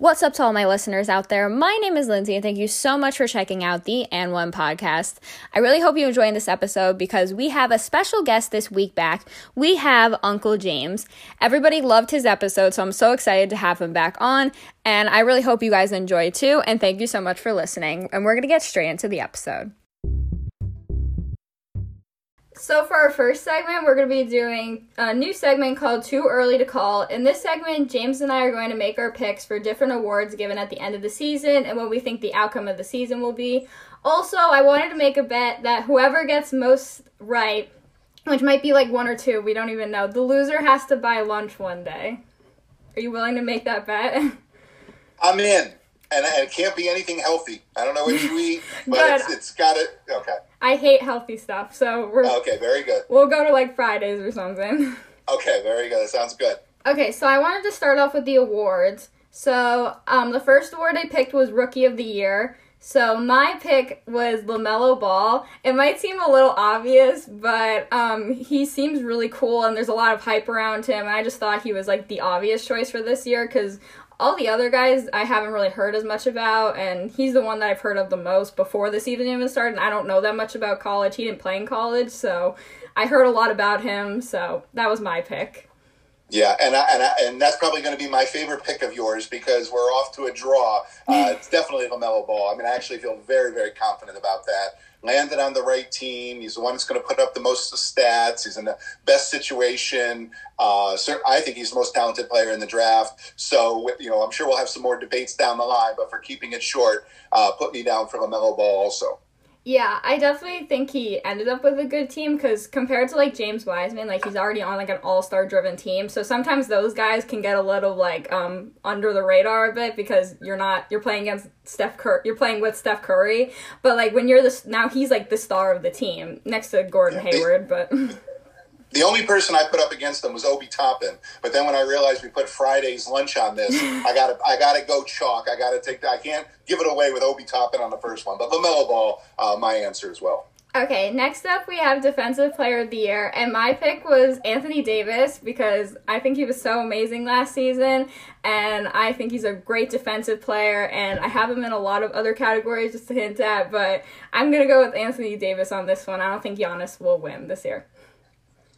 What's up to all my listeners out there? My name is Lindsay, and thank you so much for checking out the And One podcast. I really hope you enjoyed this episode because we have a special guest this week back. We have Uncle James. Everybody loved his episode, so I'm so excited to have him back on, and I really hope you guys enjoy too. And thank you so much for listening. And we're gonna get straight into the episode. So, for our first segment, we're going to be doing a new segment called Too Early to Call. In this segment, James and I are going to make our picks for different awards given at the end of the season and what we think the outcome of the season will be. Also, I wanted to make a bet that whoever gets most right, which might be like one or two, we don't even know, the loser has to buy lunch one day. Are you willing to make that bet? I'm in. And it can't be anything healthy. I don't know what you eat, but it's, it's got it. Okay. I hate healthy stuff, so we're okay. Very good. We'll go to like Fridays or something. Okay, very good. That sounds good. Okay, so I wanted to start off with the awards. So, um, the first award I picked was Rookie of the Year. So my pick was LaMelo Ball. It might seem a little obvious, but um, he seems really cool, and there's a lot of hype around him. And I just thought he was like the obvious choice for this year because all the other guys I haven't really heard as much about, and he's the one that I've heard of the most before this season even started. And I don't know that much about college. He didn't play in college, so I heard a lot about him. So that was my pick. Yeah, and I, and I, and that's probably going to be my favorite pick of yours because we're off to a draw. Uh, it's definitely Lamelo Ball. I mean, I actually feel very very confident about that landed on the right team. He's the one that's going to put up the most stats. He's in the best situation. Uh, I think he's the most talented player in the draft. So, you know, I'm sure we'll have some more debates down the line. But for keeping it short, uh, put me down for Lamelo Ball also. Yeah, I definitely think he ended up with a good team because compared to like James Wiseman, like he's already on like an all star driven team. So sometimes those guys can get a little like um under the radar a bit because you're not you're playing against Steph Curry, you're playing with Steph Curry. But like when you're this now he's like the star of the team next to Gordon Hayward. But The only person I put up against them was Obi Toppin. But then when I realized we put Friday's lunch on this, I got to I got to go chalk. I got to take. I can't give it away with Obi Toppin on the first one. But Lamelo Ball, uh, my answer as well. Okay, next up we have Defensive Player of the Year, and my pick was Anthony Davis because I think he was so amazing last season, and I think he's a great defensive player, and I have him in a lot of other categories just to hint at, but I'm gonna go with Anthony Davis on this one. I don't think Giannis will win this year.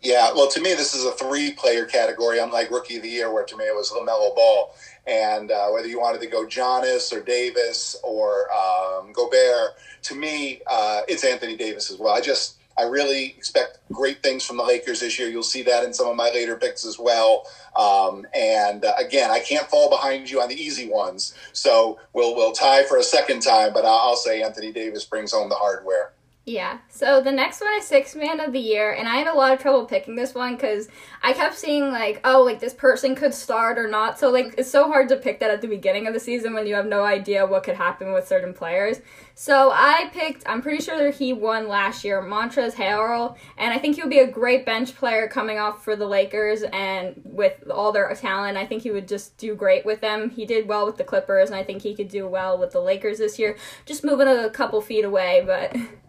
Yeah, well, to me, this is a three-player category, unlike Rookie of the Year, where to me it was Lamelo Ball. And uh, whether you wanted to go Giannis or Davis or um, Gobert, to me, uh, it's Anthony Davis as well. I just, I really expect great things from the Lakers this year. You'll see that in some of my later picks as well. Um, and uh, again, I can't fall behind you on the easy ones, so we'll we'll tie for a second time. But I'll say Anthony Davis brings home the hardware. Yeah. So the next one is Six Man of the Year, and I had a lot of trouble picking this one because I kept seeing like, oh, like this person could start or not. So like, it's so hard to pick that at the beginning of the season when you have no idea what could happen with certain players. So I picked. I'm pretty sure he won last year, Montrezl Harrell, and I think he'll be a great bench player coming off for the Lakers, and with all their talent, I think he would just do great with them. He did well with the Clippers, and I think he could do well with the Lakers this year. Just moving a couple feet away, but.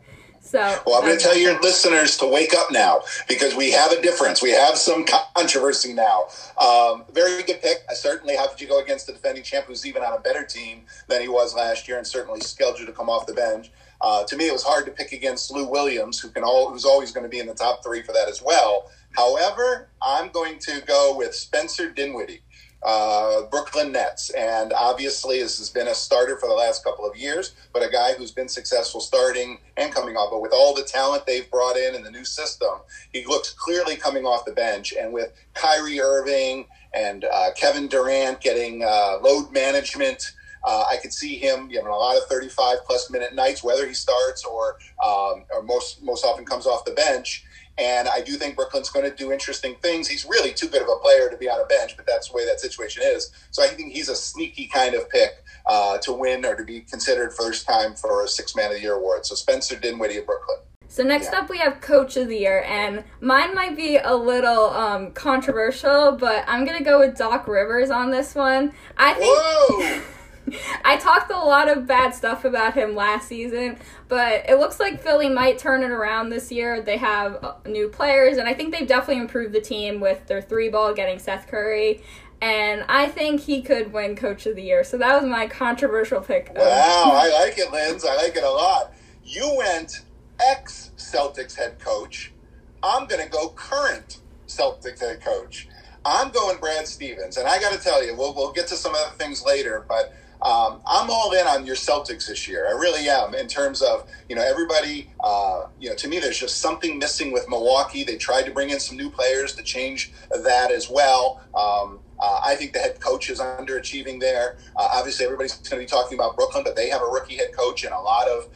So well, I'm going to tell your listeners to wake up now because we have a difference. We have some controversy now. Um, very good pick. I certainly how could you go against the defending champ who's even on a better team than he was last year and certainly scheduled to come off the bench. Uh, to me, it was hard to pick against Lou Williams, who can all, who's always going to be in the top three for that as well. However, I'm going to go with Spencer Dinwiddie uh, Brooklyn Nets. And obviously, this has been a starter for the last couple of years, but a guy who's been successful starting and coming off. But with all the talent they've brought in and the new system, he looks clearly coming off the bench. And with Kyrie Irving and uh, Kevin Durant getting uh, load management. Uh, I could see him you know, a lot of 35 plus minute nights, whether he starts or um, or most most often comes off the bench. And I do think Brooklyn's going to do interesting things. He's really too good of a player to be on a bench, but that's the way that situation is. So I think he's a sneaky kind of pick uh, to win or to be considered first time for a Six Man of the Year award. So Spencer Dinwiddie of Brooklyn. So next yeah. up we have Coach of the Year, and mine might be a little um, controversial, but I'm gonna go with Doc Rivers on this one. I think. I talked a lot of bad stuff about him last season, but it looks like Philly might turn it around this year. They have uh, new players, and I think they've definitely improved the team with their three ball, getting Seth Curry. And I think he could win Coach of the Year. So that was my controversial pick. Wow, I like it, Linz. I like it a lot. You went ex Celtics head coach. I'm going to go current Celtics head coach. I'm going Brad Stevens, and I got to tell you, we'll we'll get to some other things later, but. Um, I'm all in on your Celtics this year. I really am. In terms of you know everybody, uh, you know to me, there's just something missing with Milwaukee. They tried to bring in some new players to change that as well. Um, uh, I think the head coach is underachieving there. Uh, obviously, everybody's going to be talking about Brooklyn, but they have a rookie head coach and a lot of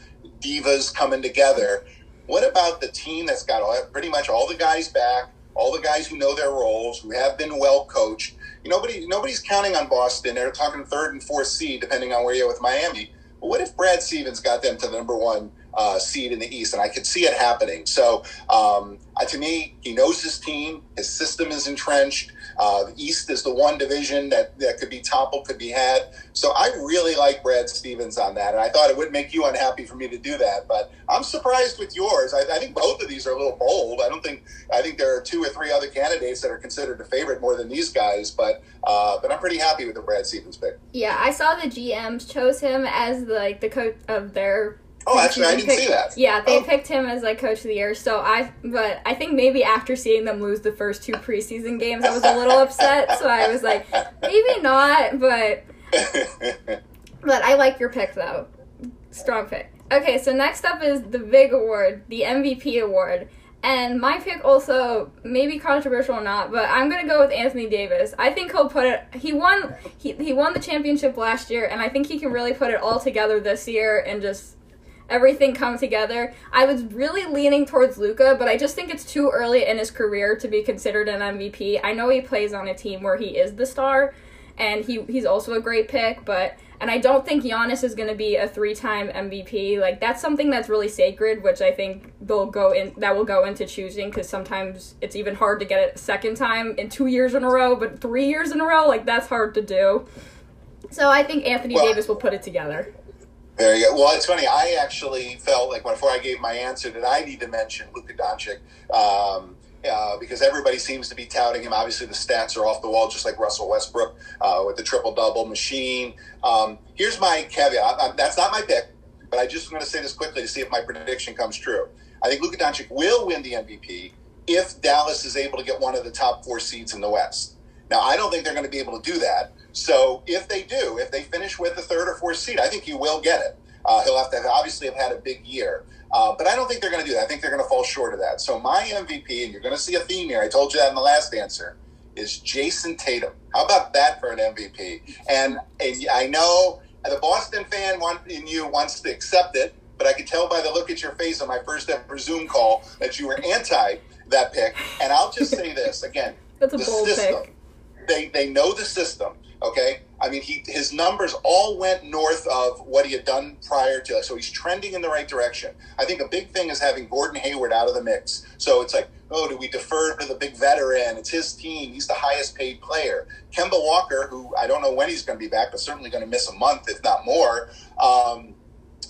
divas coming together. What about the team that's got all, pretty much all the guys back? all the guys who know their roles, who have been well coached. Nobody, nobody's counting on Boston. They're talking third and fourth seed, depending on where you're with Miami. But what if Brad Stevens got them to the number one uh, seed in the East? And I could see it happening. So um, uh, to me, he knows his team. His system is entrenched. Uh, the East is the one division that, that could be toppled, could be had. So I really like Brad Stevens on that. And I thought it would make you unhappy for me to do that. But I'm surprised with yours. I, I think both of these are a little bold. I don't think, I think there are two or three other candidates that are considered a favorite more than these guys. But, uh, but I'm pretty happy with the Brad Stevens pick. Yeah, I saw the GMs chose him as the, like the coach of their Oh, actually, I didn't see that. Yeah, they oh. picked him as like coach of the year. So I, but I think maybe after seeing them lose the first two preseason games, I was a little upset. So I was like, maybe not, but but I like your pick though. Strong pick. Okay, so next up is the big award, the MVP award. And my pick also maybe controversial or not, but I'm gonna go with Anthony Davis. I think he'll put it. He won. He he won the championship last year, and I think he can really put it all together this year and just everything come together. I was really leaning towards Luka, but I just think it's too early in his career to be considered an MVP. I know he plays on a team where he is the star, and he he's also a great pick, but and I don't think Giannis is going to be a three-time MVP. Like that's something that's really sacred, which I think they'll go in that will go into choosing because sometimes it's even hard to get it a second time in two years in a row, but three years in a row, like that's hard to do. So I think Anthony well, Davis will put it together. Very good. Well, it's funny. I actually felt like before I gave my answer that I need to mention Luka Doncic um, uh, because everybody seems to be touting him. Obviously, the stats are off the wall, just like Russell Westbrook uh, with the triple double machine. Um, here's my caveat. I, that's not my pick, but I just want to say this quickly to see if my prediction comes true. I think Luka Doncic will win the MVP if Dallas is able to get one of the top four seeds in the West. Now, I don't think they're going to be able to do that. So if they do, if they finish with the third or fourth seed, I think he will get it. Uh, he'll have to have, obviously have had a big year. Uh, but I don't think they're going to do that. I think they're going to fall short of that. So my MVP, and you're going to see a theme here. I told you that in the last answer, is Jayson Tatum. How about that for an MVP? And, and I know the Boston fan want, in you wants to accept it, but I could tell by the look at your face on my first ever Zoom call that you were anti that pick. And I'll just say this again: That's a bold system, pick. They they know the system. Okay, I mean, he his numbers all went north of what he had done prior to, so he's trending in the right direction. I think a big thing is having Gordon Hayward out of the mix. So it's like, oh, do we defer to the big veteran? It's his team. He's the highest paid player. Kemba Walker, who I don't know when he's going to be back, but certainly going to miss a month, if not more. Um,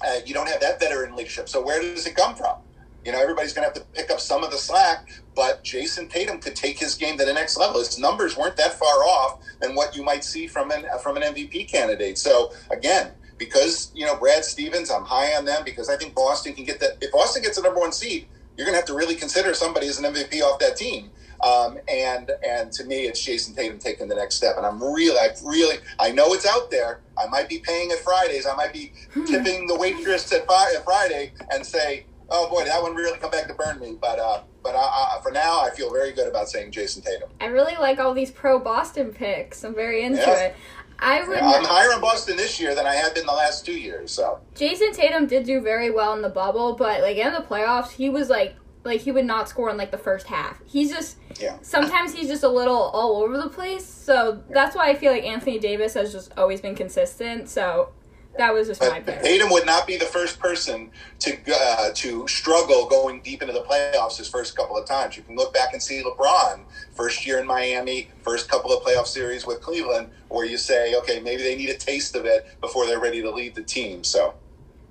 uh, you don't have that veteran leadership. So where does it come from? You know, everybody's going to have to pick up some of the slack, but Jayson Tatum could take his game to the next level. His numbers weren't that far off than what you might see from an from an MVP candidate. So again, because you know Brad Stevens, I'm high on them because I think Boston can get that. If Boston gets the number one seed, you're going to have to really consider somebody as an MVP off that team. Um, and and to me, it's Jayson Tatum taking the next step. And I'm really, I really, I know it's out there. I might be paying at Fridays. I might be hmm. tipping the waitress at, at Friday and say, oh boy, that one really come back to burn me. But uh, but I, I, for now, I feel very good about saying Jayson Tatum. I really like all these pro Boston picks. I'm very into it. I would. Yeah, I'm higher on Boston this year than I have been the last two years. So Jason Tatum did do very well in the bubble, but like in the playoffs, he was like like he would not score in like the first half. He's just yeah. Sometimes he's just a little all over the place. So that's why I feel like Anthony Davis has just always been consistent. So that was just But my pick. Tatum would not be the first person to uh, to struggle going deep into the playoffs his first couple of times. You can look back and see LeBron first year in Miami, first couple of playoff series with Cleveland, where you say, okay, maybe they need a taste of it before they're ready to lead the team. So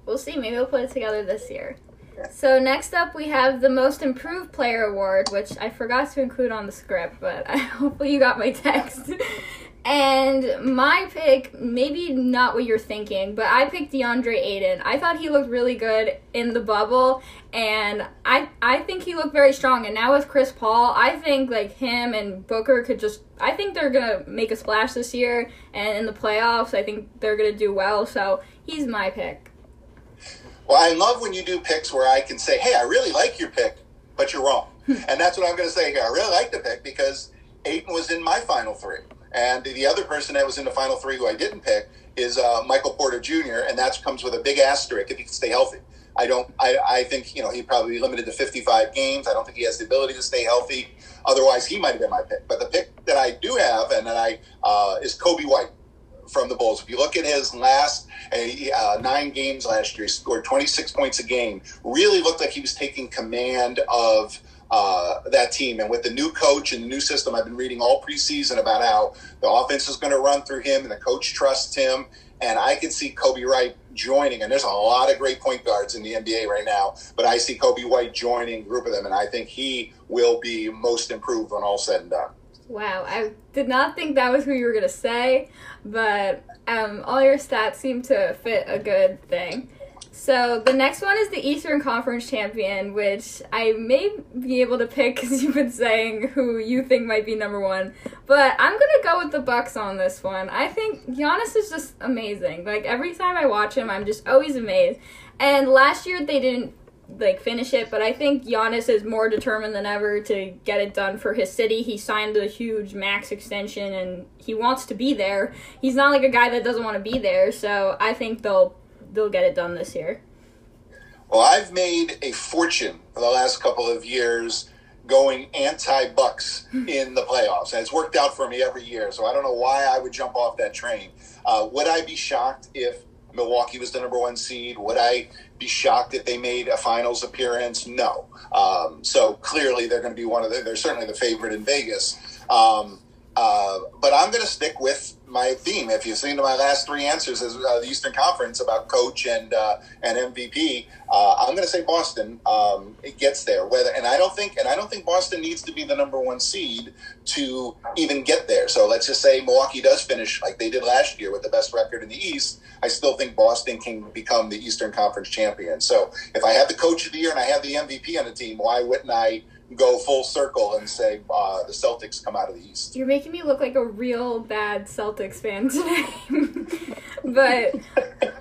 We'll see. Maybe we'll put it together this year. So next up, we have the Most Improved Player Award, which I forgot to include on the script, but I hopefully you got my text. And my pick, maybe not what you're thinking, but I picked DeAndre Ayton. I thought he looked really good in the bubble, and I I think he looked very strong. And now with Chris Paul, I think like him and Booker could just. I think they're gonna make a splash this year, and in the playoffs, I think they're gonna do well. So he's my pick. Well, I love when you do picks where I can say, "Hey, I really like your pick, but you're wrong," hmm. and that's what I'm going to say here. I really like the pick because Ayton was in my final three, and the other person that was in the final three who I didn't pick is uh, Michael Porter Jr., and that comes with a big asterisk if he can stay healthy. I don't. I, I think you know he'd probably be limited to 55 games. I don't think he has the ability to stay healthy. Otherwise, he might have been my pick. But the pick that I do have, and that I uh, is Coby White from the Bulls. If you look at his last uh, nine games last year, he scored 26 points a game. Really looked like he was taking command of uh, that team. And with the new coach and the new system, I've been reading all preseason about how the offense is going to run through him and the coach trusts him. And I can see Coby White joining, and there's a lot of great point guards in the NBA right now, but I see Coby White joining a group of them, and I think he will be most improved when all said and done. Wow, I did not think that was who you were gonna say, but um, all your stats seem to fit a good thing. So the next one is the Eastern Conference champion, which I may be able to pick because you've been saying who you think might be number one. But I'm gonna go with the Bucks on this one. I think Giannis is just amazing. Like every time I watch him, I'm just always amazed. And last year they didn't like finish it, but I think Giannis is more determined than ever to get it done for his city. He signed a huge max extension and he wants to be there. He's not like a guy that doesn't want to be there, so I think they'll they'll get it done this year. Well, I've made a fortune for the last couple of years going anti Bucks in the playoffs, and it's worked out for me every year. So I don't know why I would jump off that train. Uh, would I be shocked if Milwaukee was the number one seed? Would I be shocked if they made a finals appearance? No. Um, so clearly they're going to be one of the, they're certainly the favorite in Vegas. Um, uh, but I'm going to stick with my theme. If you've seen my last three answers as uh, the Eastern Conference about coach and uh, and MVP, uh, I'm going to say Boston. Um, it gets there. Whether and I don't think and I don't think Boston needs to be the number one seed to even get there. So let's just say Milwaukee does finish like they did last year with the best record in the East. I still think Boston can become the Eastern Conference champion. So if I have the coach of the year and I have the MVP on the team, why wouldn't I? Go full circle and say uh, the Celtics come out of the East. You're making me look like a real bad Celtics fan today. but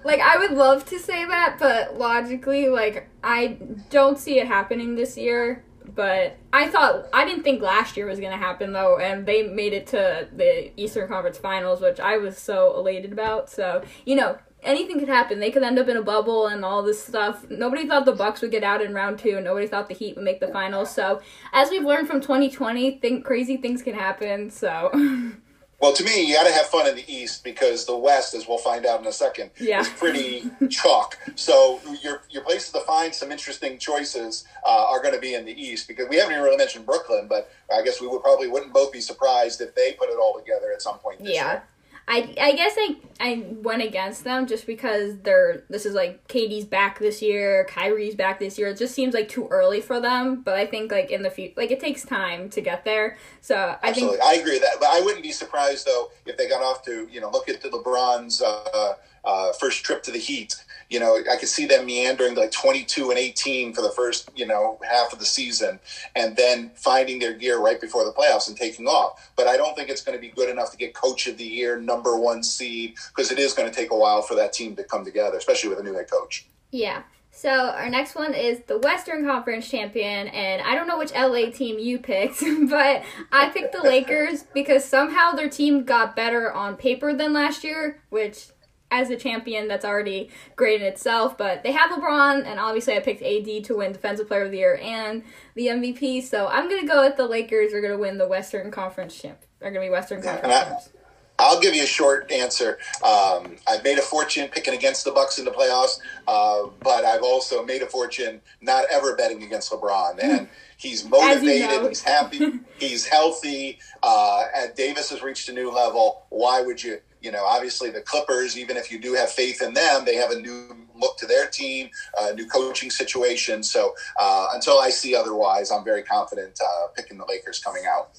like I would love to say that, but logically like I don't see it happening this year. But I thought I didn't think last year was gonna happen though, and they made it to the Eastern Conference Finals, which I was so elated about. So you know, anything could happen. They could end up in a bubble and all this stuff. Nobody thought the Bucks would get out in round two. and Nobody thought the Heat would make the finals. So, as we've learned from 2020, think crazy things can happen. So. Well, to me, you got to have fun in the East because the West, as we'll find out in a second, yeah. is pretty chalk. So your your places to find some interesting choices uh, are going to be in the East because we haven't even really mentioned Brooklyn, but I guess we would probably wouldn't both be surprised if they put it all together at some point. yeah. Year. I, I guess I I went against them just because they're this is like KD's back this year, Kyrie's back this year. It just seems like too early for them. But I think like in the future, like it takes time to get there. So I Absolutely. think I agree with that. But I wouldn't be surprised though if they got off to you know look at the LeBron's uh, uh, first trip to the Heat. You know, I could see them meandering like 22 and 18 for the first, you know, half of the season and then finding their gear right before the playoffs and taking off. But I don't think it's going to be good enough to get coach of the year, number one seed, because it is going to take a while for that team to come together, especially with a new head coach. Yeah. So our next one is the Western Conference champion, and I don't know which LA team you picked, but I picked the Lakers because somehow their team got better on paper than last year, which as a champion, that's already great in itself. But they have LeBron, and obviously I picked AD to win Defensive Player of the Year and the MVP. So I'm gonna go with the Lakers. Are gonna win the Western Conference champ. Are gonna be Western Conference I- champs. I'll give you a short answer. Um, I've made a fortune picking against the Bucks in the playoffs, uh, but I've also made a fortune not ever betting against LeBron. And he's motivated, you know. he's happy, he's healthy. Uh, and Davis has reached a new level. Why would you? You know, obviously the Clippers, even if you do have faith in them, they have a new look to their team, a new coaching situation. So uh, until I see otherwise, I'm very confident uh, picking the Lakers coming out.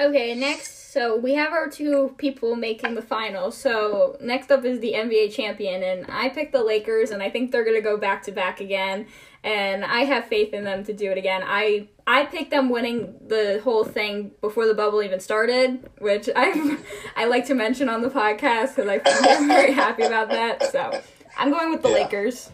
Okay, next, so we have our two people making the final. So next up is the NBA champion, and I picked the Lakers, and I think they're gonna go back to back again. And I have faith in them to do it again. I I picked them winning the whole thing before the bubble even started, which I I like to mention on the podcast because I'm very happy about that. So I'm going with the yeah. Lakers.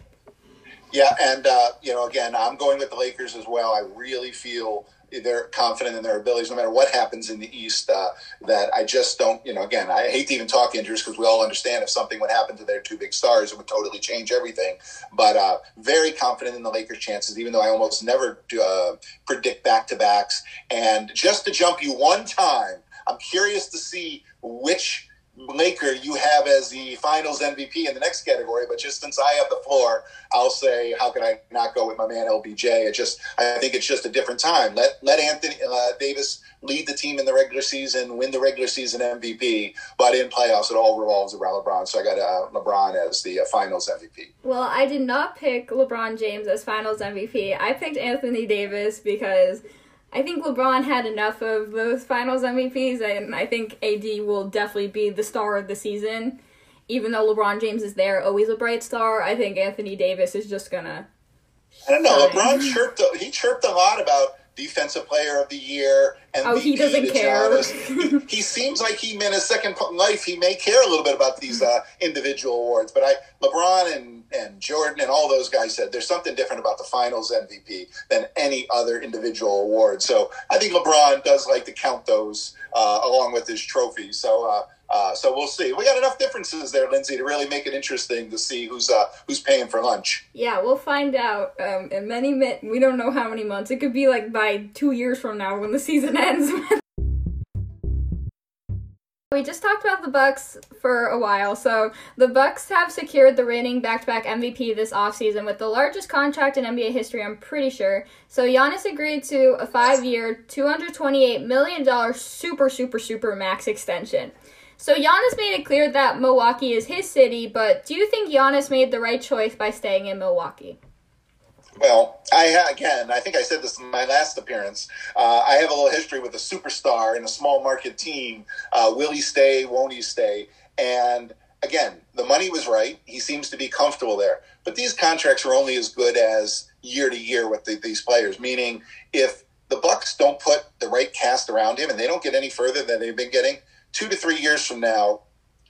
Yeah, and uh, you know, again, I'm going with the Lakers as well. I really feel they're confident in their abilities no matter what happens in the East. Uh, that I just don't, you know, again, I hate to even talk injuries because we all understand if something would happen to their two big stars, it would totally change everything. But uh, very confident in the Lakers' chances, even though I almost never uh, predict back to backs. And just to jump you one time, I'm curious to see which Laker you have as the finals MVP in the next category, but just since I have the floor, I'll say, how can I not go with my man LBJ? It just, I think it's just a different time. Let let Anthony uh, Davis lead the team in the regular season, win the regular season MVP, but in playoffs, it all revolves around LeBron. So I got uh, LeBron as the uh, finals MVP. Well, I did not pick LeBron James as finals MVP. I picked Anthony Davis because I think LeBron had enough of those finals MVPs, and I think AD will definitely be the star of the season. Even though LeBron James is there, always a bright star, I think Anthony Davis is just gonna. I don't know. LeBron chirped. He chirped a lot about defensive player of the year. MVP oh, he doesn't care. he, he, seems like he, in his second life, he may care a little bit about these uh, individual awards. But I, LeBron and and Jordan and all those guys said there's something different about the Finals MVP than any other individual award. So I think LeBron does like to count those uh, along with his trophies. So. Uh, uh, so we'll see. We got enough differences there, Lindsay, to really make it interesting to see who's uh, who's paying for lunch. Yeah, we'll find out um, in many. Mi- we don't know how many months. It could be like by two years from now when the season ends. We just talked about the Bucks for a while. So, the Bucks have secured the reigning back-to-back MVP this offseason with the largest contract in NBA history, I'm pretty sure. So, Giannis agreed to a 5-year, $228 million super super super max extension. So Giannis made it clear that Milwaukee is his city, but do you think Giannis made the right choice by staying in Milwaukee? Well, I again, I think I said this in my last appearance. Uh, I have a little history with a superstar in a small market team. Uh, will he stay? Won't he stay? And again, the money was right. He seems to be comfortable there. But these contracts are only as good as year to year with the, these players. Meaning, if the Bucks don't put the right cast around him and they don't get any further than they've been getting, two to three years from now,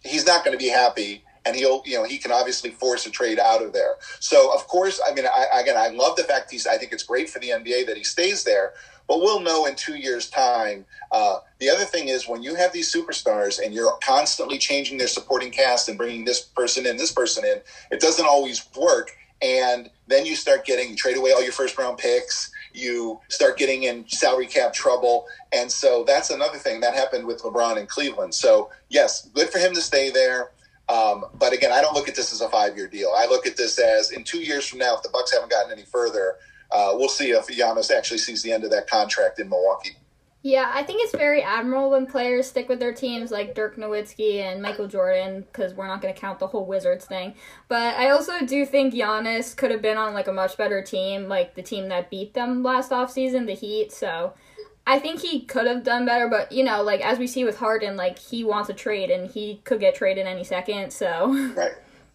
he's not going to be happy and he'll you know he can obviously force a trade out of there so of course i mean I, again i love the fact he's i think it's great for the nba that he stays there but we'll know in two years time uh, the other thing is when you have these superstars and you're constantly changing their supporting cast and bringing this person in this person in it doesn't always work and then you start getting you trade away all your first round picks you start getting in salary cap trouble. And so that's another thing that happened with LeBron in Cleveland. So, yes, good for him to stay there. Um, but again, I don't look at this as a five year deal. I look at this as in two years from now, if the Bucks haven't gotten any further, uh, we'll see if Giannis actually sees the end of that contract in Milwaukee. Yeah, I think it's very admirable when players stick with their teams like Dirk Nowitzki and Michael Jordan because we're not going to count the whole Wizards thing. But I also do think Giannis could have been on like a much better team, like the team that beat them last offseason, the Heat. So I think he could have done better, but you know, like as we see with Harden, like he wants a trade and he could get traded any second. So right.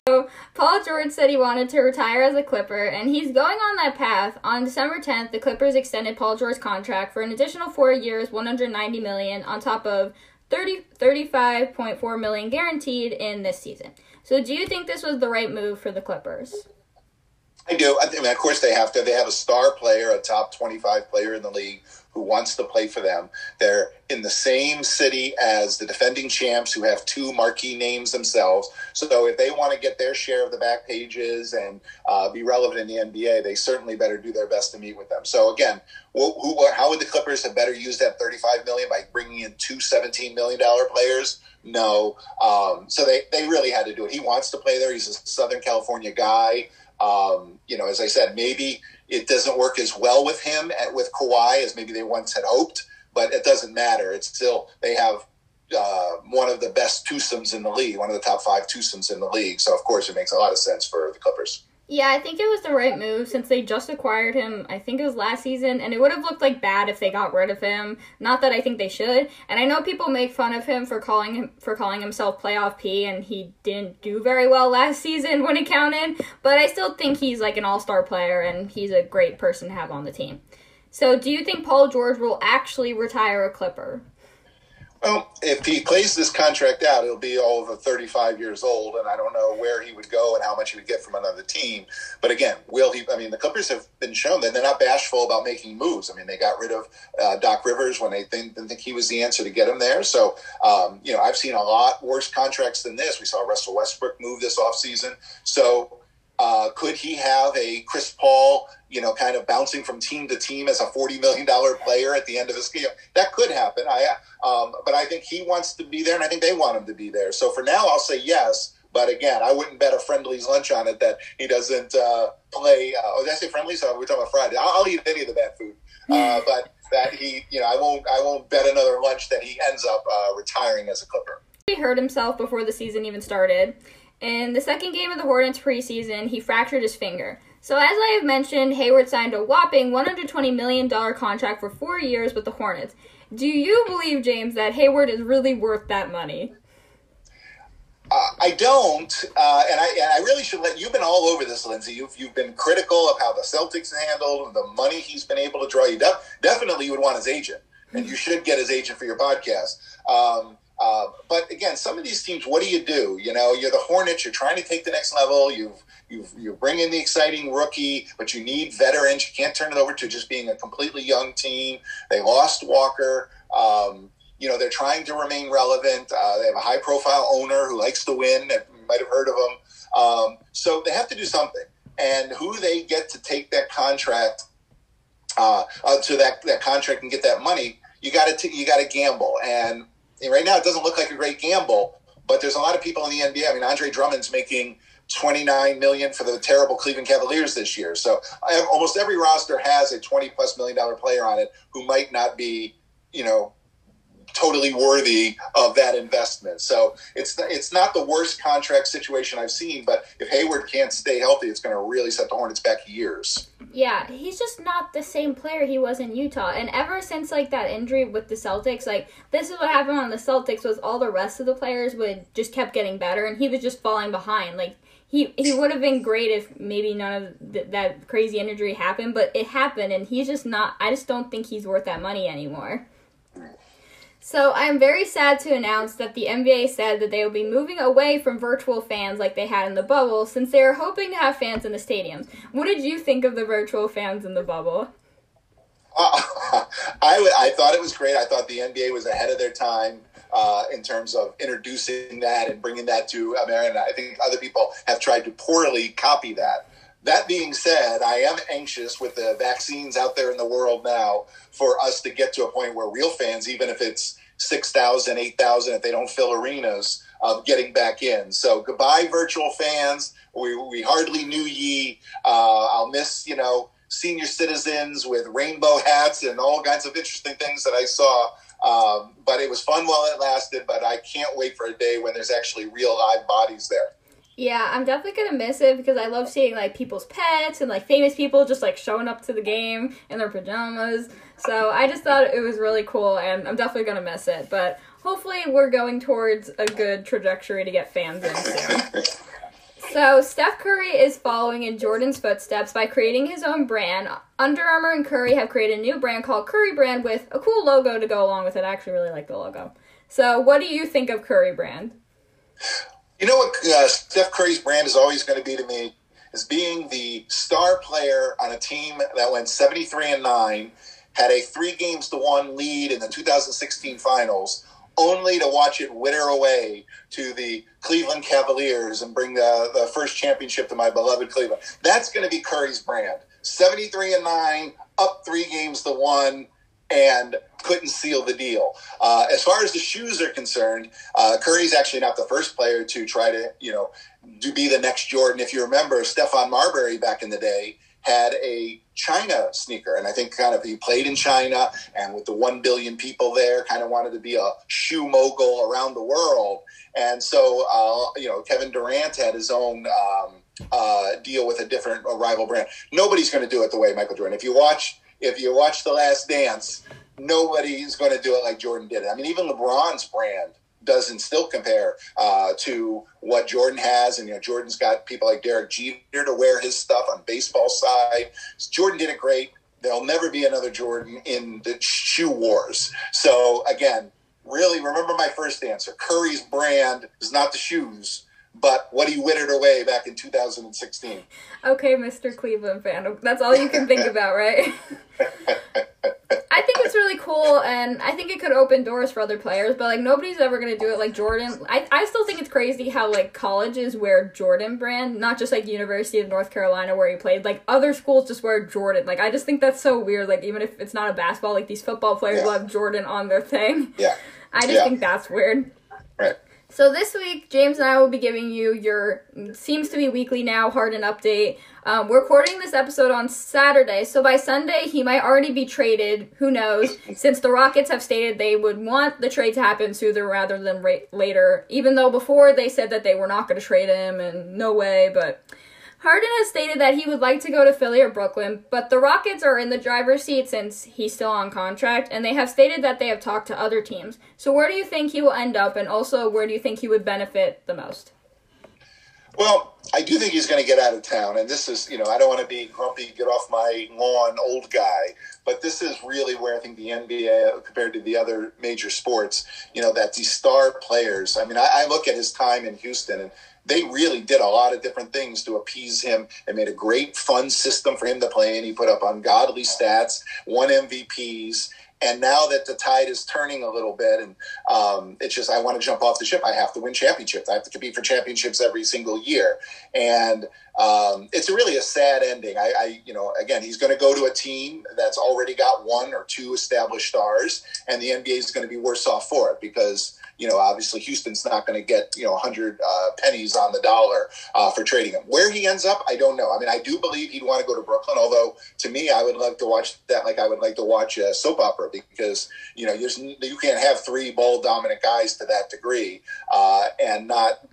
So, Paul George said he wanted to retire as a Clipper, and he's going on that path. On December 10th, the Clippers extended Paul George's contract for an additional four years, 190 million, on top of 30, 35.4 million guaranteed in this season. So, do you think this was the right move for the Clippers? I do. I mean, of course, they have to. They have a star player, a top 25 player in the league, who wants to play for them. They're in the same city as the defending champs who have two marquee names themselves. So if they want to get their share of the back pages and uh, be relevant in the NBA, they certainly better do their best to meet with them. So again, who, who, how would the Clippers have better used that 35 million by bringing in two 17 million dollar players? No. Um, so they, they really had to do it. He wants to play there. He's a Southern California guy. Um, you know, as I said, maybe it doesn't work as well with him at, with Kawhi as maybe they once had hoped, but it doesn't matter. It's still they have uh, one of the best twosomes in the league, one of the top five twosomes in the league. So of course, it makes a lot of sense for the Clippers. Yeah, I think it was the right move since they just acquired him. I think it was last season, and it would have looked like bad if they got rid of him. Not that I think they should. And I know people make fun of him for calling him for calling himself playoff P, and he didn't do very well last season when it counted. But I still think he's like an all star player, and he's a great person to have on the team. So, do you think Paul George will actually retire a Clipper? Well, if he plays this contract out, he'll be over 35 years old, and I don't know where he would go and how much he would get from another team. But again, will he? I mean, the Clippers have been shown that they're not bashful about making moves. I mean, they got rid of uh, Doc Rivers when they think, didn't think he was the answer to get him there. So, um, you know, I've seen a lot worse contracts than this. We saw Russell Westbrook move this offseason. So, uh, could he have a Chris Paul, you know, kind of bouncing from team to team as a forty million dollar player at the end of his game? That could happen. I, um, but I think he wants to be there, and I think they want him to be there. So for now, I'll say yes. But again, I wouldn't bet a friendly's lunch on it that he doesn't uh, play. Uh, oh, did I say friendly? So we're talking about Friday. I'll, I'll eat any of the bad food, uh, but that he, you know, I won't. I won't bet another lunch that he ends up uh, retiring as a Clipper. He hurt himself before the season even started. In the second game of the Hornets preseason, he fractured his finger. So, as I have mentioned, Hayward signed a whopping $120 million contract for four years with the Hornets. Do you believe, James, that Hayward is really worth that money? Uh, I don't, uh, and I and I really should let you've been all over this, Lindsay. You've you've been critical of how the Celtics handled the money he's been able to draw. You def- definitely would want his agent, and you should get his agent for your podcast. Um, uh, but again, some of these teams, what do you do? You know, you're the Hornets. You're trying to take the next level. You've you've you bring in the exciting rookie, but you need veterans. You can't turn it over to just being a completely young team. They lost Walker. Um, you know, they're trying to remain relevant. Uh, they have a high profile owner who likes to win. You might have heard of him. Um, so they have to do something. And who they get to take that contract uh, uh, to that, that contract and get that money, you got to you got to gamble. And right now, it doesn't look like a great gamble. But there's a lot of people in the NBA. I mean, Andre Drummond's making 29 million for the terrible Cleveland Cavaliers this year. So have, almost every roster has a 20 plus million dollar player on it who might not be, you know, totally worthy of that investment. So it's it's not the worst contract situation I've seen, but if Hayward can't stay healthy, it's going to really set the Hornets back years. Yeah, he's just not the same player he was in Utah. And ever since like that injury with the Celtics, like this is what happened on the Celtics was all the rest of the players would just kept getting better and he was just falling behind. Like he he would have been great if maybe none of th- that crazy injury happened, but it happened and he's just not I just don't think he's worth that money anymore. So I am very sad to announce that the NBA said that they will be moving away from virtual fans like they had in the bubble, since they are hoping to have fans in the stadiums. What did you think of the virtual fans in the bubble? Uh, I, I thought it was great. I thought the NBA was ahead of their time uh, in terms of introducing that and bringing that to America. I think other people have tried to poorly copy that. That being said, I am anxious with the vaccines out there in the world now for us to get to a point where real fans, even if it's 6,000, 8,000, if they don't fill arenas, uh, getting back in. So goodbye, virtual fans. We, we hardly knew ye. Uh, I'll miss, you know, senior citizens with rainbow hats and all kinds of interesting things that I saw. Um, but it was fun while it lasted, but I can't wait for a day when there's actually real live bodies there. Yeah, I'm definitely gonna miss it because I love seeing like people's pets and like famous people just like showing up to the game in their pajamas. So I just thought it was really cool, and I'm definitely gonna miss it. But hopefully, we're going towards a good trajectory to get fans in soon. So Steph Curry is following in Jordan's footsteps by creating his own brand. Under Armour and Curry have created a new brand called Curry Brand with a cool logo to go along with it. I actually really like the logo. So, what do you think of Curry Brand? You know what uh, Steph Curry's brand is always going to be to me? Is being the star player on a team that went 73 and 9, had a three games to one lead in the 2016 finals, only to watch it wither away to the Cleveland Cavaliers and bring the, the first championship to my beloved Cleveland. That's going to be Curry's brand. 73 and 9, up three games to one, and couldn't seal the deal. Uh, as far as the shoes are concerned, uh, Curry's actually not the first player to try to, you know, to be the next Jordan. If you remember, Stephon Marbury back in the day had a China sneaker. And I think kind of he played in China and with the 1 billion people there, kind of wanted to be a shoe mogul around the world. And so, uh, you know, Kevin Durant had his own um, uh, deal with a different a rival brand. Nobody's going to do it the way Michael Jordan. If you watch, if you watch The Last Dance, nobody's going to do it like Jordan did it. I mean, even LeBron's brand doesn't still compare uh, to what Jordan has. And, you know, Jordan's got people like Derek Jeter to wear his stuff on baseball side. Jordan did it great. There'll never be another Jordan in the shoe wars. So, again, really remember my first answer. Curry's brand is not the shoes, but what he wittered away back in 2016. Okay, Mr. Cleveland fan. That's all you can think about, right? I think it's really cool, and I think it could open doors for other players. But like nobody's ever gonna do it like Jordan. I I still think it's crazy how like colleges wear Jordan brand, not just like University of North Carolina where he played. Like other schools just wear Jordan. Like I just think that's so weird. Like even if it's not a basketball, like these football players yeah. will have Jordan on their thing. Yeah. I just yeah. think that's weird. Right. So this week, James and I will be giving you your seems to be weekly now Harden update. Um, we're recording this episode on Saturday, so by Sunday he might already be traded. Who knows? Since the Rockets have stated they would want the trade to happen sooner rather than ra- later, even though before they said that they were not going to trade him and no way, but Harden has stated that he would like to go to Philly or Brooklyn, but the Rockets are in the driver's seat since he's still on contract, and they have stated that they have talked to other teams. So, where do you think he will end up, and also where do you think he would benefit the most? Well, I do think he's going to get out of town, and this is, you know, I don't want to be grumpy, get off my lawn, old guy, but this is really where I think the NBA, compared to the other major sports, you know, that these star players. I mean, I, I look at his time in Houston, and they really did a lot of different things to appease him and made a great fun system for him to play in. He put up ungodly stats, won MVPs. And now that the tide is turning a little bit, and um, it's just I want to jump off the ship. I have to win championships. I have to compete for championships every single year, and um, it's really a sad ending. I, I you know, again, he's going to go to a team that's already got one or two established stars, and the NBA is going to be worse off for it because you know, obviously Houston's not going to get, you know, 100 uh, pennies on the dollar uh, for trading him. Where he ends up, I don't know. I mean, I do believe he'd want to go to Brooklyn, although to me, I would love to watch that like I would like to watch a soap opera because, you know, you can't have three ball dominant guys to that degree uh, and not,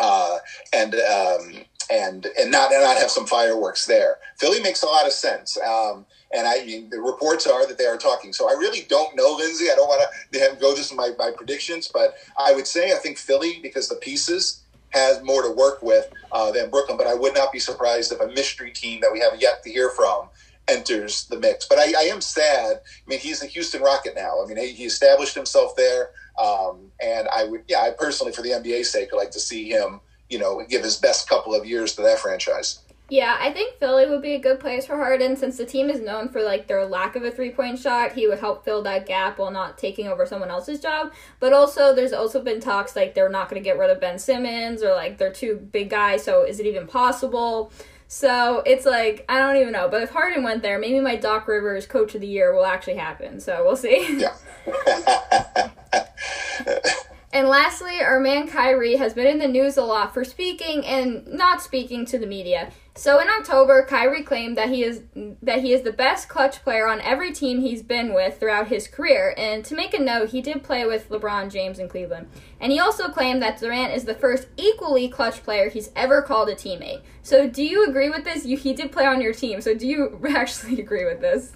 uh, and, um, and, and not, and not have some fireworks there. Philly makes a lot of sense. Um, and I mean, the reports are that they are talking. So I really don't know, Lindsay. I don't want to go this my, my predictions, but I would say I think Philly because the pieces has more to work with uh, than Brooklyn. But I would not be surprised if a mystery team that we have yet to hear from enters the mix. But I, I am sad. I mean, he's a Houston Rocket now. I mean, he, he established himself there, um, and I would, yeah, I personally, for the NBA sake, would like to see him, you know, give his best couple of years to that franchise. Yeah, I think Philly would be a good place for Harden since the team is known for like their lack of a three point shot. He would help fill that gap while not taking over someone else's job. But also, there's also been talks like they're not going to get rid of Ben Simmons or like they're two big guys. So is it even possible? So it's like I don't even know. But if Harden went there, maybe my Doc Rivers Coach of the Year will actually happen. So we'll see. Yeah. And lastly, our man Kyrie has been in the news a lot for speaking and not speaking to the media. So in October, Kyrie claimed that he is that he is the best clutch player on every team he's been with throughout his career. And to make a note, he did play with LeBron James in Cleveland. And he also claimed that Durant is the first equally clutch player he's ever called a teammate. So do you agree with this? You, he did play on your team. So do you actually agree with this?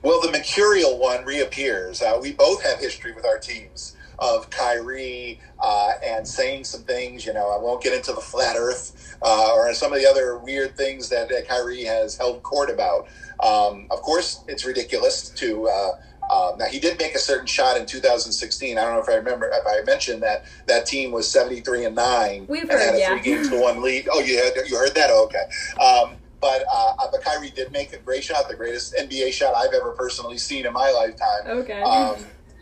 Well, the mercurial one reappears. Uh, we both have history with our teams of Kyrie uh, and saying some things. You know, I won't get into the flat Earth uh, or some of the other weird things that, that Kyrie has held court about. Um, of course, it's ridiculous to. Uh, um, now he did make a certain shot in 2016. I don't know if I remember if I mentioned that that team was 73 and nine We've and heard, had a yeah. three games to one lead. Oh, you had, you heard that? Oh, okay. Um, but uh, but Kyrie did make a great shot, the greatest NBA shot I've ever personally seen in my lifetime. Okay. Um,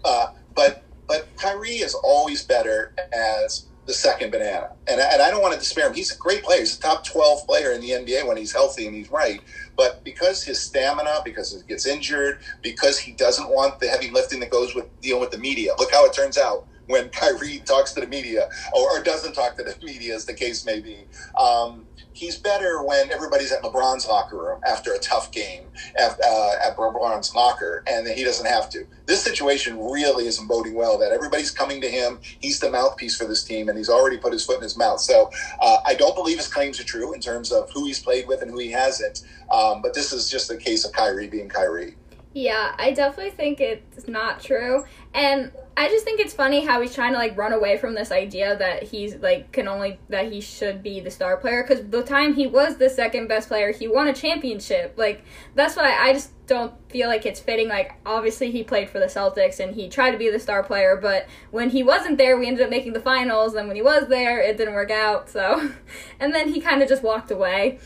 uh, but but Kyrie is always better as the second banana, and and I don't want to despair him. He's a great player. He's a top twelve player in the NBA when he's healthy and he's right. But because his stamina, because he gets injured, because he doesn't want the heavy lifting that goes with dealing with the media. Look how it turns out when Kyrie talks to the media or, or doesn't talk to the media, as the case may be. Um, he's better when everybody's at LeBron's locker room after a tough game at, uh, at LeBron's locker, and he doesn't have to. This situation really isn't boding well. That everybody's coming to him. He's the mouthpiece for this team, and he's already put his foot in his mouth. So uh, I don't believe his claims are true in terms of who he's played with and who he hasn't. Um, but this is just a case of Kyrie being Kyrie. Yeah, I definitely think it's not true. And I just think it's funny how he's trying to like run away from this idea that he's like can only that he should be the star player cuz the time he was the second best player, he won a championship. Like that's why I just don't feel like it's fitting like obviously he played for the Celtics and he tried to be the star player, but when he wasn't there, we ended up making the finals and when he was there, it didn't work out. So and then he kind of just walked away.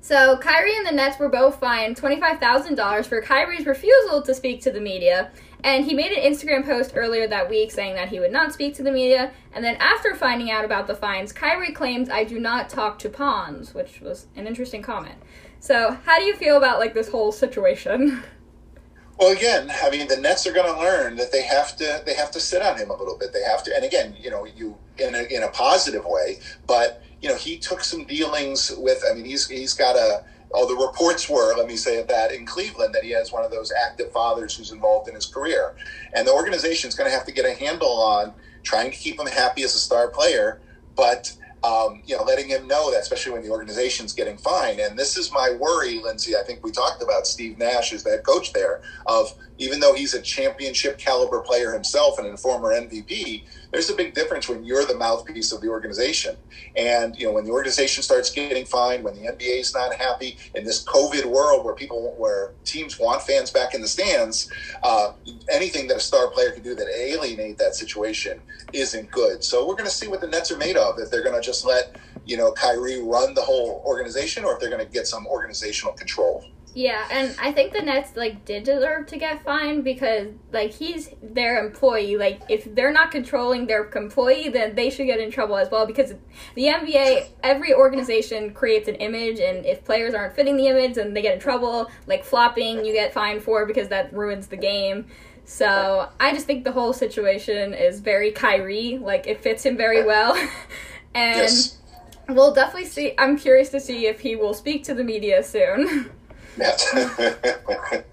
So Kyrie and the Nets were both fined $25,000 for Kyrie's refusal to speak to the media, and he made an Instagram post earlier that week saying that he would not speak to the media. And then after finding out about the fines, Kyrie claims, "I do not talk to pawns," which was an interesting comment. So, how do you feel about like this whole situation? Well, again, I mean, the Nets are going to learn that they have to they have to sit on him a little bit. They have to, and again, you know, you in a, in a positive way, but you know, he took some dealings with. I mean, he's he's got a. Oh, the reports were, let me say that, in Cleveland, that he has one of those active fathers who's involved in his career. And the organization's going to have to get a handle on trying to keep him happy as a star player, but um, you know, letting him know that, especially when the organization's getting fined. And this is my worry, Lindsay. I think we talked about Steve Nash as head coach there. Of even though he's a championship caliber player himself and a former MVP, there's a big difference when you're the mouthpiece of the organization. And you know, when the organization starts getting fined, when the NBA is not happy in this COVID world where people, where teams want fans back in the stands, uh, anything that a star player can do that alienate that situation isn't good. So we're going to see what the Nets are made of. If they're going to just let you know Kyrie run the whole organization, or if they're going to get some organizational control. Yeah, and I think the Nets like did deserve to get fined because like he's their employee. Like if they're not controlling their employee, then they should get in trouble as well because the NBA, every organization creates an image, and if players aren't fitting the image, then they get in trouble. Like flopping, you get fined for because that ruins the game. So I just think the whole situation is very Kyrie. Like it fits him very well, and yes. we'll definitely see. I'm curious to see if he will speak to the media soon. Yes.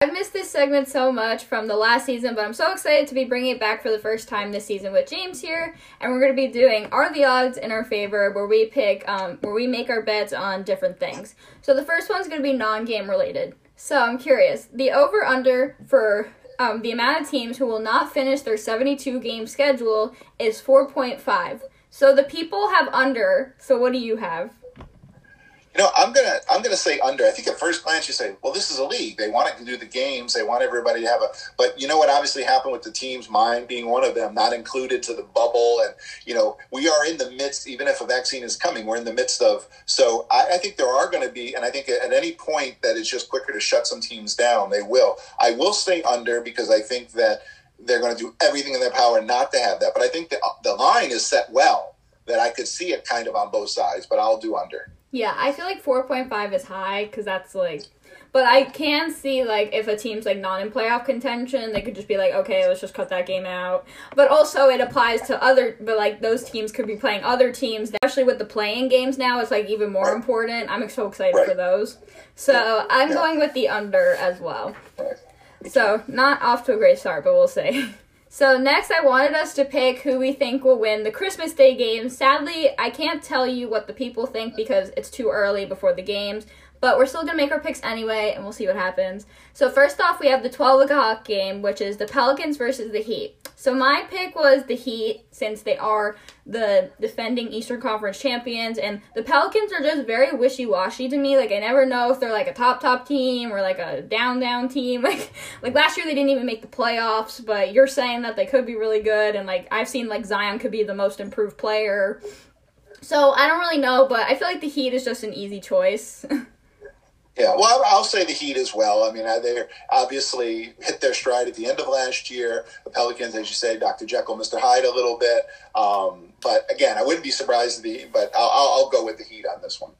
I've missed this segment so much from the last season, but I'm so excited to be bringing it back for the first time this season with James here, and we're going to be doing Are the Odds in Our Favor, where we pick, um, where we make our bets on different things. So the first one's going to be non-game related. So I'm curious, the over/under for um, the amount of teams who will not finish their 72 game schedule is 4.5. So the people have under. So what do you have? You know, I'm gonna I'm gonna say under. I think at first glance you say, well, this is a league. They want to do the games. They want everybody to have a. But you know what obviously happened with the teams, mine being one of them, not included to the bubble, and you know we are in the midst. Even if a vaccine is coming, we're in the midst of. So I, I think there are going to be, and I think at any point that it's just quicker to shut some teams down, they will. I will stay under because I think that they're going to do everything in their power not to have that. But I think the the line is set well that I could see it kind of on both sides. But I'll do under. Yeah, I feel like 4.5 is high because that's like. But I can see like if a team's like not in playoff contention, they could just be like, okay, let's just cut that game out. But also it applies to other, but like those teams could be playing other teams, especially with the playing games now. It's like even more important. I'm so excited right. for those. So I'm yeah. going with the under as well. So not off to a great start, but we'll see. So next, I wanted us to pick who we think will win the Christmas Day game. Sadly, I can't tell you what the people think because it's too early before the games. But we're still going to make our picks anyway, and we'll see what happens. So, first off, we have the 12 o'clock game, which is the Pelicans versus the Heat. So, my pick was the Heat since they are the defending Eastern Conference champions, and the Pelicans are just very wishy washy to me. Like, I never know if they're like a top, top team or like a down, down team. Like, like last year they didn't even make the playoffs, but you're saying that they could be really good, and like, I've seen like Zion could be the most improved player. So I don't really know, but I feel like the Heat is just an easy choice. Yeah, well, I'll say the Heat as well. I mean, they obviously hit their stride at the end of last year. The Pelicans, as you say, Dr. Jekyll, Mr. Hyde, a little bit. Um, but again, I wouldn't be surprised to be. But I'll, I'll go with the Heat on this one.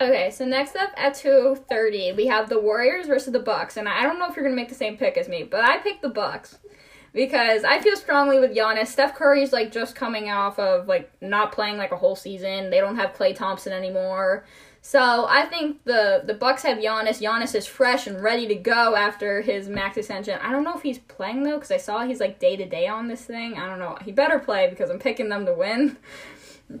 Okay, so next up at two thirty, we have the Warriors versus the Bucks, and I don't know if you're gonna make the same pick as me, but I picked the Bucks because I feel strongly with Giannis. Steph Curry's like just coming off of like not playing like a whole season. They don't have Klay Thompson anymore. So I think the the Bucks have Giannis. Giannis is fresh and ready to go after his max extension. I don't know if he's playing though because I saw he's like day to day on this thing. I don't know. He better play because I'm picking them to win.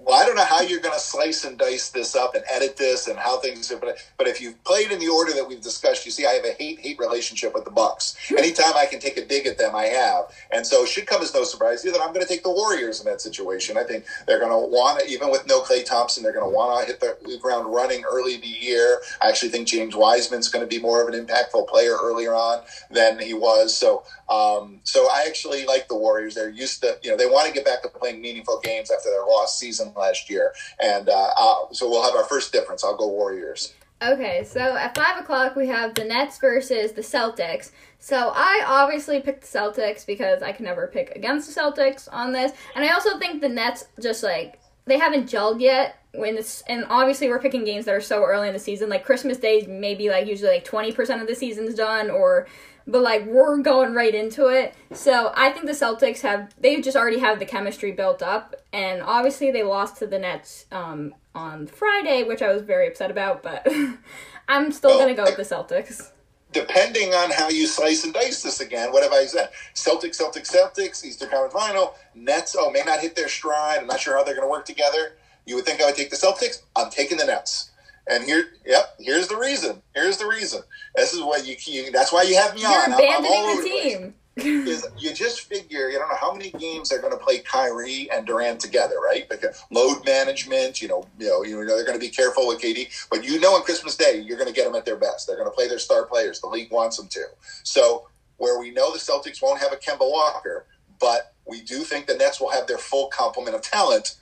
well, I don't know how you're going to slice and dice this up and edit this and how things. are. But but if you've played in the order that we've discussed, you see I have a hate hate relationship with the Bucks. Anytime I can take a dig at them, I have, and so it should come as no surprise to you that I'm going to take the Warriors in that situation. I think they're going to want to, even with no Klay Thompson, they're going to want to hit the ground running early in the year. I actually think James Wiseman's going to be more of an impactful player earlier on than he was. So um, so I actually like the Warriors. They're used to, you know, they want to get back to playing meaningful games after their lost season last year. And uh, uh, so we'll have our first difference. I'll go Warriors. Okay, so at 5 o'clock we have the Nets versus the Celtics. So I obviously picked the Celtics because I can never pick against the Celtics on this. And I also think the Nets just like, they haven't gelled yet when this and obviously we're picking games that are so early in the season like christmas days maybe like usually like 20% of the season's done or but like we're going right into it. So I think the Celtics have they just already have the chemistry built up, and obviously they lost to the Nets um, on Friday, which I was very upset about. But I'm still well, gonna go with the Celtics. Depending on how you slice and dice this again, what have I said? Celtics, Celtics, Celtics, Eastern Conference Final, Nets. Oh, may not hit their stride. I'm not sure how they're to work together. You would think I would take the Celtics. I'm taking the Nets. And here, yep, here's the reason. Here's the reason. This is what you. you that's why you have me You're on. abandoning I'm, I'm the team. is you just figure you don't know how many games they're going to play Kyrie and Durant together, right? Because load management, you know, you know, you know they're going to be careful with KD, but you know, on Christmas Day you're going to get them at their best. They're going to play their star players. The league wants them to. So where we know the Celtics won't have a Kemba Walker, but we do think the Nets will have their full complement of talent.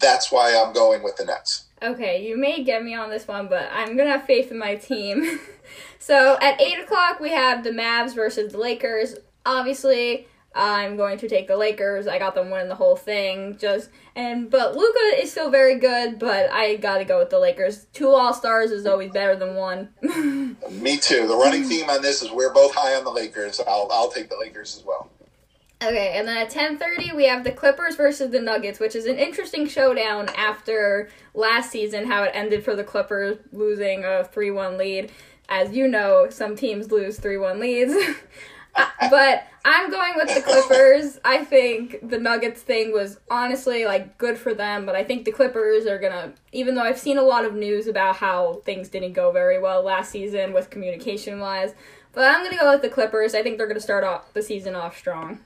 That's why I'm going with the Nets. Okay, you may get me on this one, but I'm gonna have faith in my team. so at eight o'clock we have the Mavs versus the Lakers. Obviously, I'm going to take the Lakers. I got them winning the whole thing. Just and but Luka is still very good, but I gotta go with the Lakers. Two All Stars is always better than one. Me too. The running theme on this is we're both high on the Lakers. I'll I'll take the Lakers as well. Okay, and then at 10:30 we have the Clippers versus the Nuggets, which is an interesting showdown after last season how it ended for the Clippers losing a 3-1 lead. As you know, some teams lose 3-1 leads. but I'm going with the Clippers. I think the Nuggets thing was honestly like good for them, but I think the Clippers are going to even though I've seen a lot of news about how things didn't go very well last season with communication wise, but I'm going to go with the Clippers. I think they're going to start off the season off strong.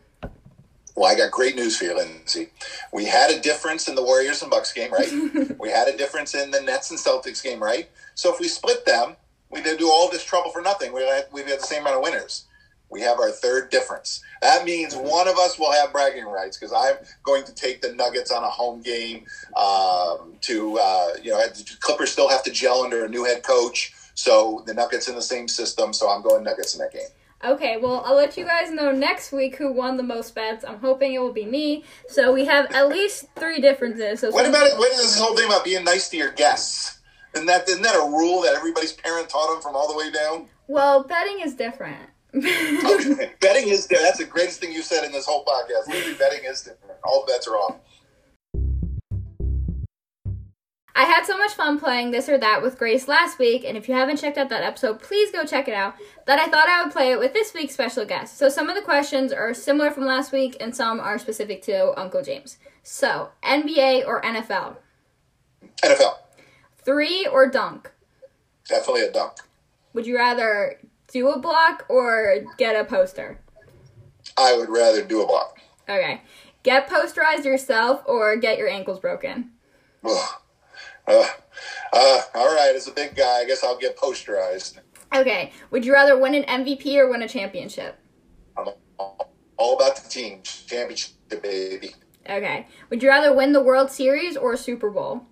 Well, I got great news for you, Lindsay. We had a difference in the Warriors and Bucks game, right? we had a difference in the Nets and Celtics game, right? So if we split them, we did do all this trouble for nothing. We had, we had the same amount of winners. We have our third difference. That means one of us will have bragging rights because I'm going to take the Nuggets on a home game. Um, to uh, you know, the Clippers still have to gel under a new head coach, so the Nuggets in the same system. So I'm going Nuggets in that game. Okay, well, I'll let you guys know next week who won the most bets. I'm hoping it will be me. So we have at least three differences. So what about it? What is this whole thing about being nice to your guests? Isn't that isn't that a rule that everybody's parent taught them from all the way down? Well, betting is different. okay, betting is that's the greatest thing you said in this whole podcast. Literally, betting is different. All bets are off. I had so much fun playing this or that with Grace last week, and if you haven't checked out that episode, please go check it out. That I thought I would play it with this week's special guest. So some of the questions are similar from last week, and some are specific to Uncle James. So, NBA or NFL? NFL. Three or dunk? Definitely a dunk. Would you rather do a block or get a poster? I would rather do a block. Okay. Get posterized yourself or get your ankles broken? Ugh. Uh, uh, all right, as a big guy, I guess I'll get posterized. Okay. Would you rather win an MVP or win a championship? I'm all about the team. Championship, baby. Okay. Would you rather win the World Series or a Super Bowl?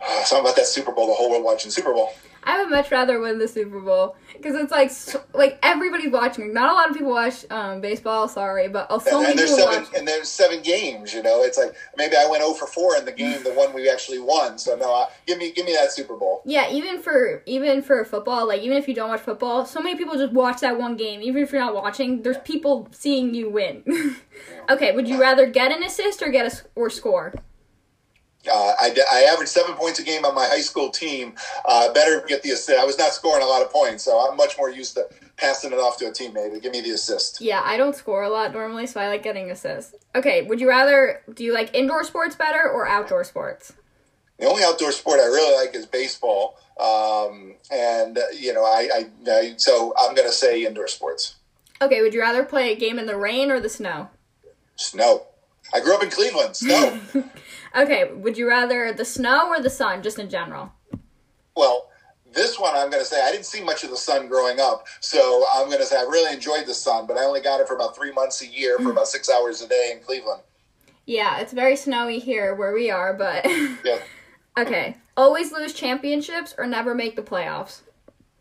Something about that Super Bowl, the whole world watching Super Bowl. I would much rather win the Super Bowl because it's like so, like everybody's watching. Not a lot of people watch um, baseball. Sorry, but oh, so and, many and there's people seven watch. and there's seven games. You know, it's like maybe I went 0 for 4 in the game, the one we actually won. So no, give me give me that Super Bowl. Yeah, even for even for football, like even if you don't watch football, so many people just watch that one game. Even if you're not watching, there's people seeing you win. okay, would you rather get an assist or get a or score? Uh, I, I averaged seven points a game on my high school team. Uh, better get the assist. I was not scoring a lot of points, so I'm much more used to passing it off to a teammate. And give me the assist. Yeah, I don't score a lot normally, so I like getting assists. Okay, would you rather do you like indoor sports better or outdoor sports? The only outdoor sport I really like is baseball, um, and uh, you know, I, I, I so I'm going to say indoor sports. Okay, would you rather play a game in the rain or the snow? Snow. I grew up in Cleveland. Snow. Okay, would you rather the snow or the sun, just in general? well, this one I'm going to say I didn't see much of the sun growing up, so I'm going to say I really enjoyed the sun, but I only got it for about three months a year for about six hours a day in Cleveland. Yeah, it's very snowy here where we are, but Yeah. okay. Always lose championships or never make the playoffs.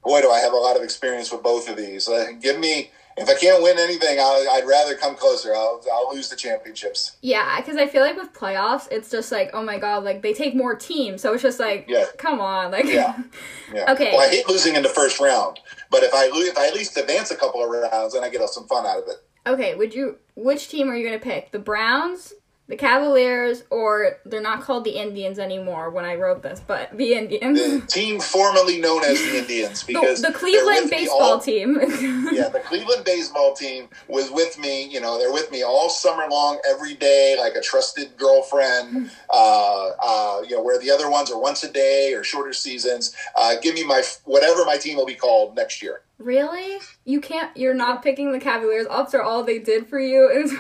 Boy, do I have a lot of experience with both of these. Uh, give me if I can't win anything, I'll, I'd rather come closer. I'll, I'll lose the championships. Yeah, because I feel like with playoffs, it's just like, oh my god, like they take more teams, so it's just like, Yeah. come on, like, Yeah. Yeah. Okay. Well, I hate losing in the first round, but if I lose, if I at least advance a couple of rounds, then I get some fun out of it. okay. Would you? Which team are you gonna pick? The Browns, the Cavaliers, or they're not called the Indians anymore when I wrote this, but the Indians, The team formerly known as the Indians, because the they're Cleveland baseball all- team. yeah, the Cleveland baseball team was with me. You know, they're with me all summer long, every day, like a trusted girlfriend. Uh, uh, you know, where the other ones are once a day or shorter seasons. Uh, give me my whatever my team will be called next year. really? You can't. You're not picking the Cavaliers after all they did for you. It was-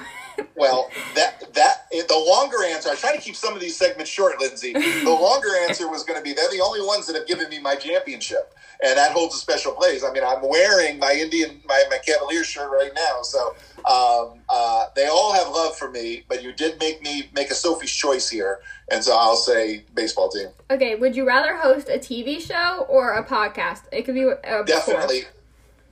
Well, that that the longer answer. I try to keep some of these segments short, Lindsay. The longer answer was going to be they're the only ones that have given me my championship, and that holds a special place. I mean, I'm wearing my Indian my my Cavaliers shirt right now, so um, uh, they all have love for me. But you did make me make a Sophie's choice here, and so I'll say baseball team. okay. Would you rather host a TV show or a podcast? It could be a Definitely.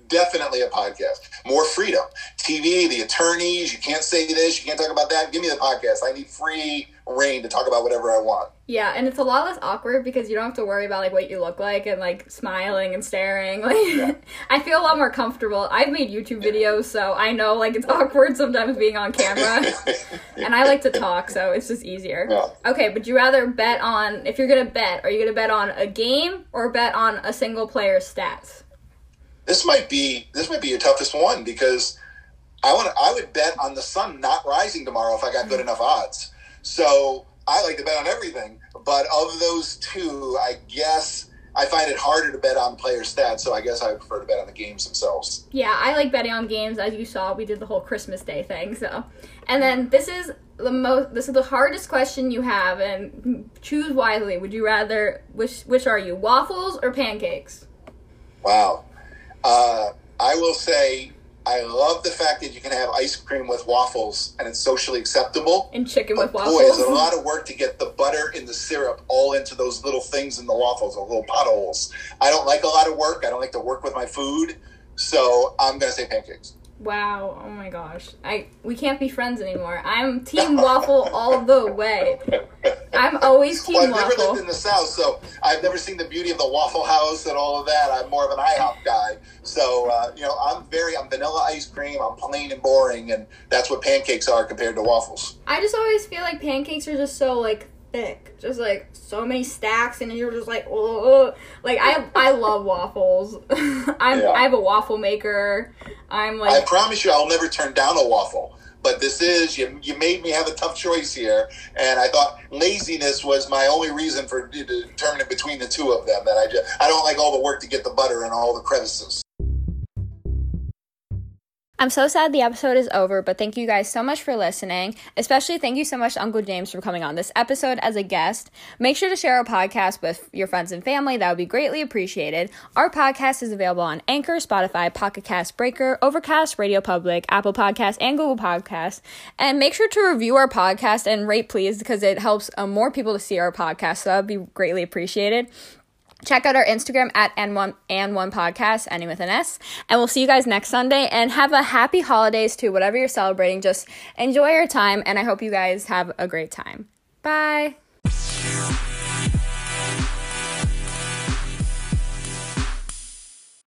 Definitely a podcast. More freedom. TV, the attorneys, you can't say this, you can't talk about that. Give me the podcast. I need free rein to talk about whatever I want. Yeah, and it's a lot less awkward because you don't have to worry about like what you look like and like smiling and staring. Like I feel a lot more comfortable. I've made YouTube videos, so I know like it's awkward sometimes being on camera. and I like to talk, so it's just easier. Yeah. Okay, would you rather bet on if you're gonna bet, are you gonna bet on a game or bet on a single player's stats? This might be this might be your toughest one because I want I would bet on the sun not rising tomorrow if I got good hmm. enough odds. So I like to bet on everything, but of those two, I guess I find it harder to bet on player stats. So I guess I prefer to bet on the games themselves. Yeah, I like betting on games. As you saw, we did the whole Christmas Day thing. So, and then this is the most. This is the hardest question you have, and choose wisely. Would you rather? Which which are you? Waffles or pancakes? Wow. Uh, I will say I love the fact that you can have ice cream with waffles and it's socially acceptable. And chicken with waffles. boy, is it a lot of work to get the butter and the syrup all into those little things in the waffles, those little potholes. I don't like a lot of work. I don't like to work with my food. So I'm going to say pancakes. Wow! Oh my gosh! I we can't be friends anymore. I'm team waffle all the way. I'm always team Well, I've never waffle. lived in the South, so I've never seen the beauty of the Waffle House and all of that. I'm more of an IHOP guy. So, uh, you know, I'm very, I'm vanilla ice cream. I'm plain and boring, and that's what pancakes are compared to waffles. I just always feel like pancakes are just so like thick, just like so many stacks, and you're just like, oh, like I I love waffles. I'm Yeah. I have a waffle maker. I'm like, I promise you, I'll never turn down a waffle. But this is you. You made me have a tough choice here, and I thought laziness was my only reason for determining between the two of them. That I just I don't like all the work to get the butter and all the crevices. I'm so sad the episode is over, but thank you guys so much for listening. Especially thank you so much Uncle James for coming on this episode as a guest. Make sure to share our podcast with your friends and family. That would be greatly appreciated. Our podcast is available on Anchor, Spotify, Pocket Cast, Breaker, Overcast, Radio Public, Apple Podcasts, and Google Podcasts. And make sure to review our podcast and rate, please, because it helps um, more people to see our podcast. So that would be greatly appreciated. Check out our Instagram at N1 and One Podcast, ending with an S. And we'll see you guys next Sunday. And have a happy holidays to whatever you're celebrating. Just enjoy your time, and I hope you guys have a great time. Bye.